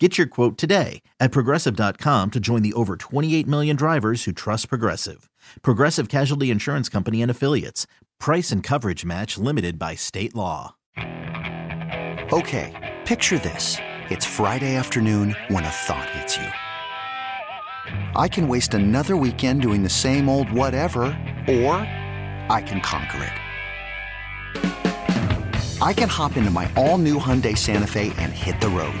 Get your quote today at progressive.com to join the over 28 million drivers who trust Progressive. Progressive Casualty Insurance Company and Affiliates. Price and coverage match limited by state law. Okay, picture this. It's Friday afternoon when a thought hits you. I can waste another weekend doing the same old whatever, or I can conquer it. I can hop into my all new Hyundai Santa Fe and hit the road.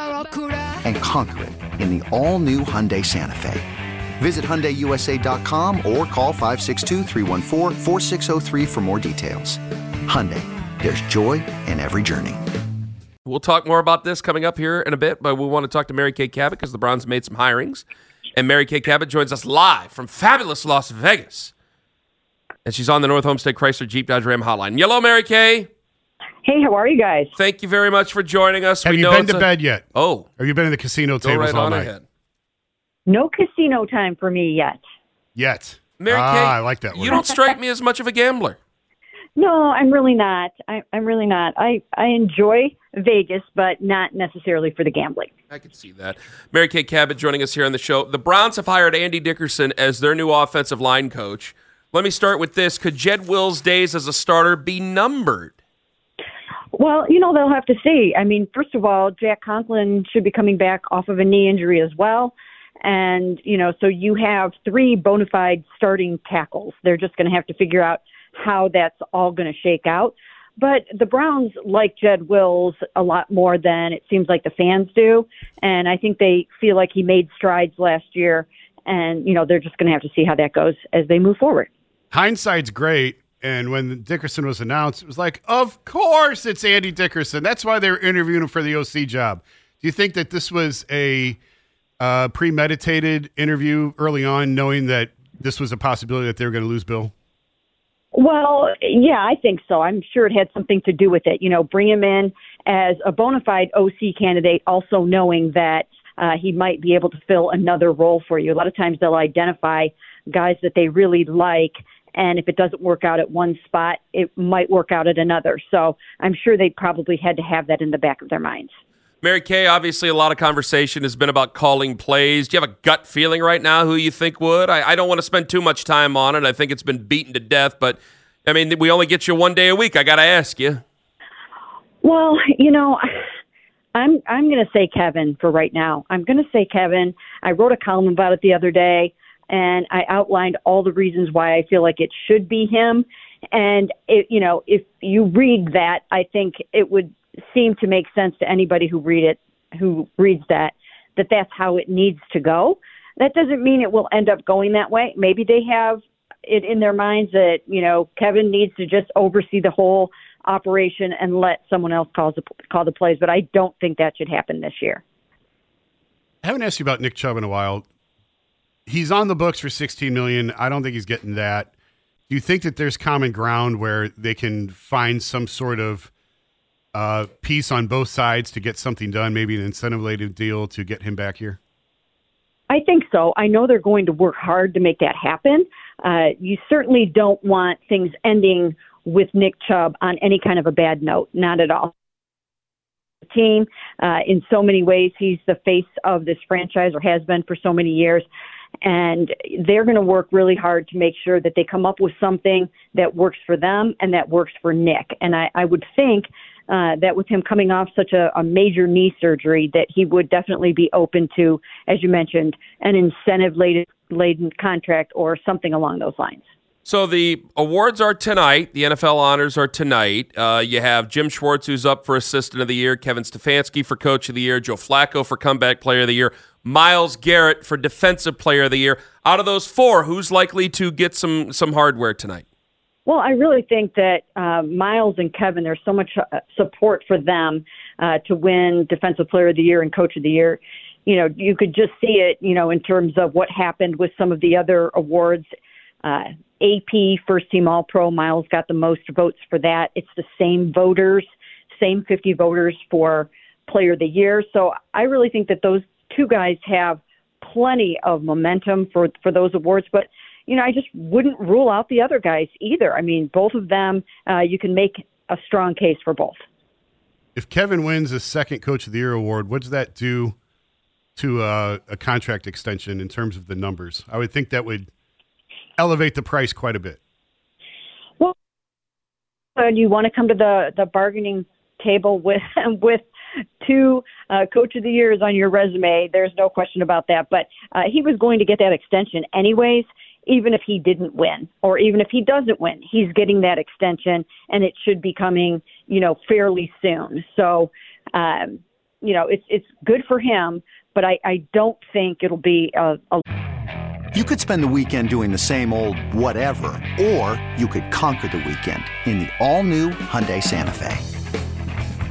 And conquer it in the all new Hyundai Santa Fe. Visit HyundaiUSA.com or call 562 for more details. Hyundai, there's joy in every journey. We'll talk more about this coming up here in a bit, but we want to talk to Mary Kay Cabot because the Browns made some hirings. And Mary Kay Cabot joins us live from fabulous Las Vegas. And she's on the North Olmsted Chrysler Jeep Dodge Ram hotline. Hello, Mary Kay. Hey, how are you guys? Thank you very much for joining us. Have we you know been to a- bed yet? Oh, Have you been in the casino go tables right all on night? ahead. No casino time for me yet. Yet. Mary ah, Kay, I like that You don't strike me as much of a gambler. No, I'm really not. I, I'm really not. I, I enjoy Vegas, but not necessarily for the gambling. I can see that. Mary Kay Cabot joining us here on the show. The Browns have hired Andy Dickerson as their new offensive line coach. Let me start with this. Could Jed Wills' days as a starter be numbered? Well, you know, they'll have to see. I mean, first of all, Jack Conklin should be coming back off of a knee injury as well. And, you know, so you have three bona fide starting tackles. They're just going to have to figure out how that's all going to shake out. But the Browns like Jed Wills a lot more than it seems like the fans do. And I think they feel like he made strides last year. And, you know, they're just going to have to see how that goes as they move forward. Hindsight's great. And when Dickerson was announced, it was like, of course it's Andy Dickerson. That's why they were interviewing him for the OC job. Do you think that this was a uh, premeditated interview early on, knowing that this was a possibility that they were going to lose Bill? Well, yeah, I think so. I'm sure it had something to do with it. You know, bring him in as a bona fide OC candidate, also knowing that uh, he might be able to fill another role for you. A lot of times they'll identify guys that they really like, and if it doesn't work out at one spot, it might work out at another. So I'm sure they probably had to have that in the back of their minds. Mary Kay, obviously a lot of conversation has been about calling plays. Do you have a gut feeling right now who you think would? I, I don't want to spend too much time on it. I think it's been beaten to death, but I mean, we only get you one day a week. I got to ask you. Well, you know, I'm I'm going to say Kevin for right now. I'm going to say Kevin. I wrote a column about it the other day, and I outlined all the reasons why I feel like it should be him. And it, you know, if you read that, I think it would seem to make sense to anybody who read it, who reads that, that that's how it needs to go. That doesn't mean it will end up going that way. Maybe they have it in their minds that you know Kevin needs to just oversee the whole operation and let someone else call the call the plays. But I don't think that should happen this year. I haven't asked you about Nick Chubb in a while. He's on the books for 16 million. I don't think he's getting that. Do you think that there's common ground where they can find some sort of uh, piece on both sides to get something done, maybe an incentive-related deal to get him back here? I think so. I know they're going to work hard to make that happen. Uh, you certainly don't want things ending with Nick Chubb on any kind of a bad note. Not at all. The team, uh, in so many ways, he's the face of this franchise or has been for so many years. And they're going to work really hard to make sure that they come up with something that works for them and that works for Nick. And I, I would think uh, that with him coming off such a, a major knee surgery, that he would definitely be open to, as you mentioned, an incentive laden contract or something along those lines. So the awards are tonight. The NFL honors are tonight. Uh, you have Jim Schwartz, who's up for Assistant of the Year, Kevin Stefanski for Coach of the Year, Joe Flacco for Comeback Player of the Year, Myles Garrett for Defensive Player of the Year. Out of those four, who's likely to get some some hardware tonight? Well, I really think that uh, Myles and Kevin, there's so much uh, support for them uh, to win Defensive Player of the Year and Coach of the Year. You know, you could just see it, you know, in terms of what happened with some of the other awards. Uh, AP First Team All Pro, Myles got the most votes for that. It's the same voters, same 50 voters for Player of the Year. So I really think that those two guys have plenty of momentum for for those awards, but you know, I just wouldn't rule out the other guys either. I mean, both of them, uh, you can make a strong case for both. If Kevin wins the second Coach of the Year award, what does that do to uh, a contract extension in terms of the numbers? I would think that would elevate the price quite a bit. Well, you want to come to the the bargaining table with with two uh, coach of the years on your resume. There's no question about that. But uh, he was going to get that extension anyways, even if he didn't win, or even if he doesn't win, he's getting that extension, and it should be coming, you know, fairly soon. So, um, you know, it's it's good for him, but I, I don't think it'll be a, a You could spend the weekend doing the same old whatever, or you could conquer the weekend in the all-new Hyundai Santa Fe.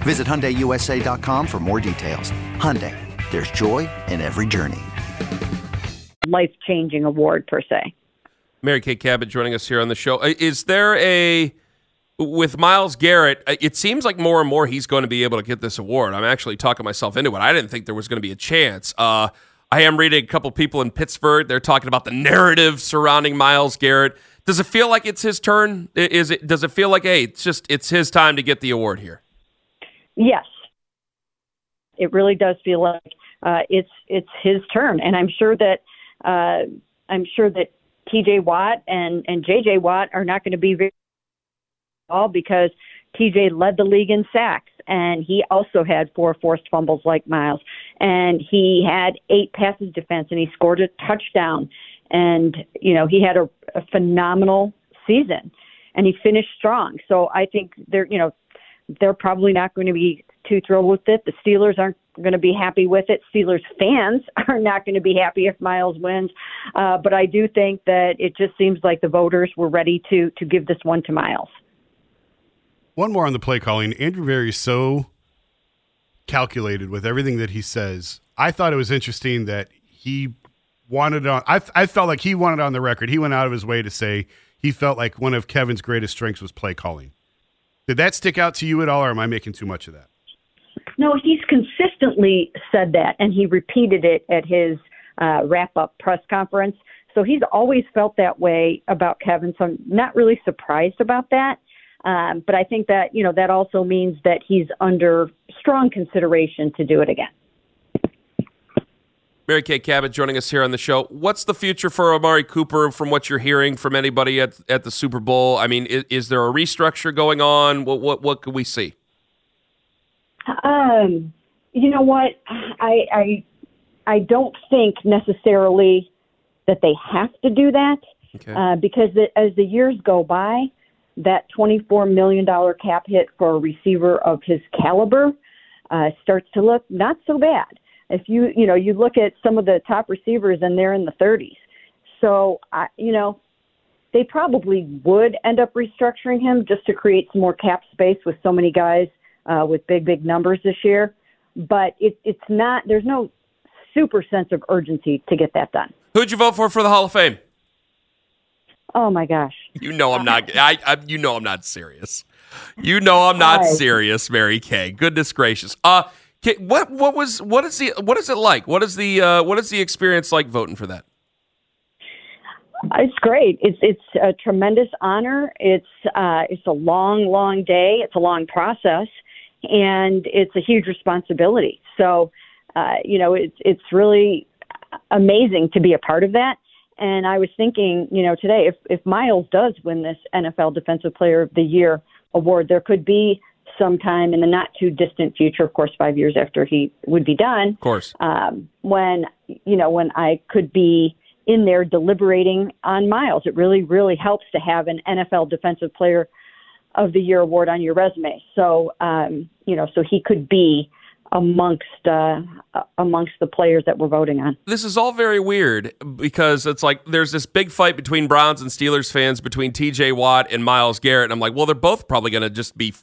Visit HyundaiUSA.com for more details. Hyundai, there's joy in every journey. life changing award per se. Mary Kay Cabot joining us here on the show. Uh, Is there a with Myles Garrett? uh, It seems like more and more he's going to be able to get this award. I'm actually talking myself into it. I didn't think there was going to be a chance. Uh, I am reading a couple people in Pittsburgh. They're talking about the narrative surrounding Myles Garrett. Does it feel like it's his turn? Is it? Does it feel like hey, it's just it's his time to get the award here? Yes, it really does feel like uh, it's it's his turn, and I'm sure that uh, I'm sure that T.J. Watt and and J.J. Watt are not going to be very all because T.J. led the league in sacks, and he also had four forced fumbles like Myles, and he had eight passes defense, and he scored a touchdown, and you know he had a, a phenomenal season, and he finished strong. So I think they're you know they're probably not going to be too thrilled with it. The Steelers aren't going to be happy with it. Steelers fans are not going to be happy if Myles wins. Uh, but I do think that it just seems like the voters were ready to to give this one to Myles. One more on the play calling. Andrew Berry is so calculated with everything that he says. I thought it was interesting that he wanted on. I, I felt like he wanted on the record. He went out of his way to say he felt like one of Kevin's greatest strengths was play calling. Did that stick out to you at all, or am I making too much of that? No, he's consistently said that, and he repeated it at his uh, wrap up press conference. So he's always felt that way about Kevin. So I'm not really surprised about that. Um, but I think that, you know, that also means that he's under strong consideration to do it again. Mary Kay Cabot joining us here on the show. What's the future for Amari Cooper from what you're hearing from anybody at, at the Super Bowl? I mean, is, is there a restructure going on? What what what could we see? Um, you know what? I I I don't think necessarily that they have to do that Okay. uh, because the, as the years go by, that twenty-four million dollar cap hit for a receiver of his caliber uh, starts to look not so bad. If you you know you look at some of the top receivers and they're in the 30s, so I you know they probably would end up restructuring him just to create some more cap space with so many guys uh, with big, big numbers this year. But it, it's not, there's no super sense of urgency to get that done. Who'd you vote for for the Hall of Fame? Oh my gosh. You know I'm not. I, I you know I'm not serious. You know I'm not serious, Mary Kay. Goodness gracious. Uh, what what was what is the what is it like? What is the uh, what is the experience like voting for that? It's great. It's it's a tremendous honor. It's uh, it's a long, long day. It's a long process, and it's a huge responsibility. So, uh, you know, it's it's really amazing to be a part of that. And I was thinking, you know, today if if Myles does win this NFL Defensive Player of the Year award, there could be sometime in the not too distant future, of course, five years after he would be done, Of course. um, when you know when I could be in there deliberating on Myles. It really, really helps to have an NFL Defensive Player of the Year award on your resume. So, um, you know, so he could be amongst uh, amongst the players that we're voting on. This is all very weird because it's like there's this big fight between Browns and Steelers fans between T.J. Watt and Myles Garrett, and I'm like, well, they're both probably going to just be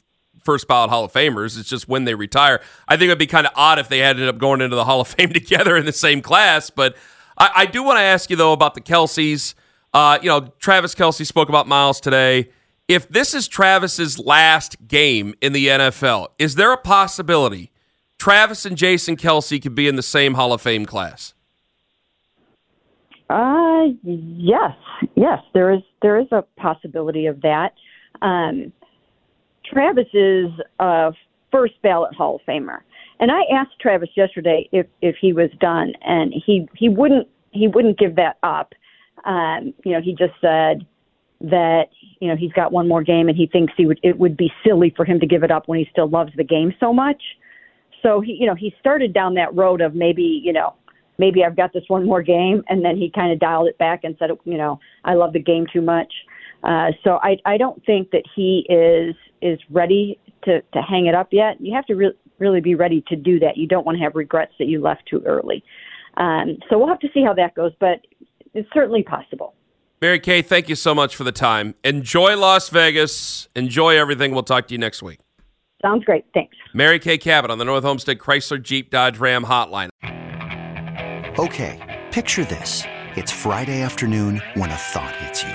first ballot Hall of Famers. It's just when they retire. I think it'd be kind of odd if they ended up going into the Hall of Fame together in the same class. But I, I do want to ask you though about the Kelces. Uh, you know, Travis Kelce spoke about Myles today. If this is Travis's last game in the NFL, is there a possibility? Travis and Jason Kelce could be in the same Hall of Fame class? Uh, yes, yes, there is there is a possibility of that. Um, Travis is a first ballot Hall of Famer, and I asked Travis yesterday if if he was done, and he he wouldn't he wouldn't give that up. Um, you know, he just said that you know he's got one more game, and he thinks he would it would be silly for him to give it up when he still loves the game so much. So he, you know, he started down that road of maybe, you know, maybe I've got this one more game, and then he kind of dialed it back and said, you know, I love the game too much. Uh, so I, I don't think that he is is ready to to hang it up yet. You have to re- really be ready to do that. You don't want to have regrets that you left too early. Um, so we'll have to see how that goes, but it's certainly possible. Mary Kay, thank you so much for the time. Enjoy Las Vegas. Enjoy everything. We'll talk to you next week. Sounds great. Thanks. Mary Kay Cabot on the North Olmsted Chrysler Jeep Dodge Ram Hotline. Okay, picture this. It's Friday afternoon when a thought hits you.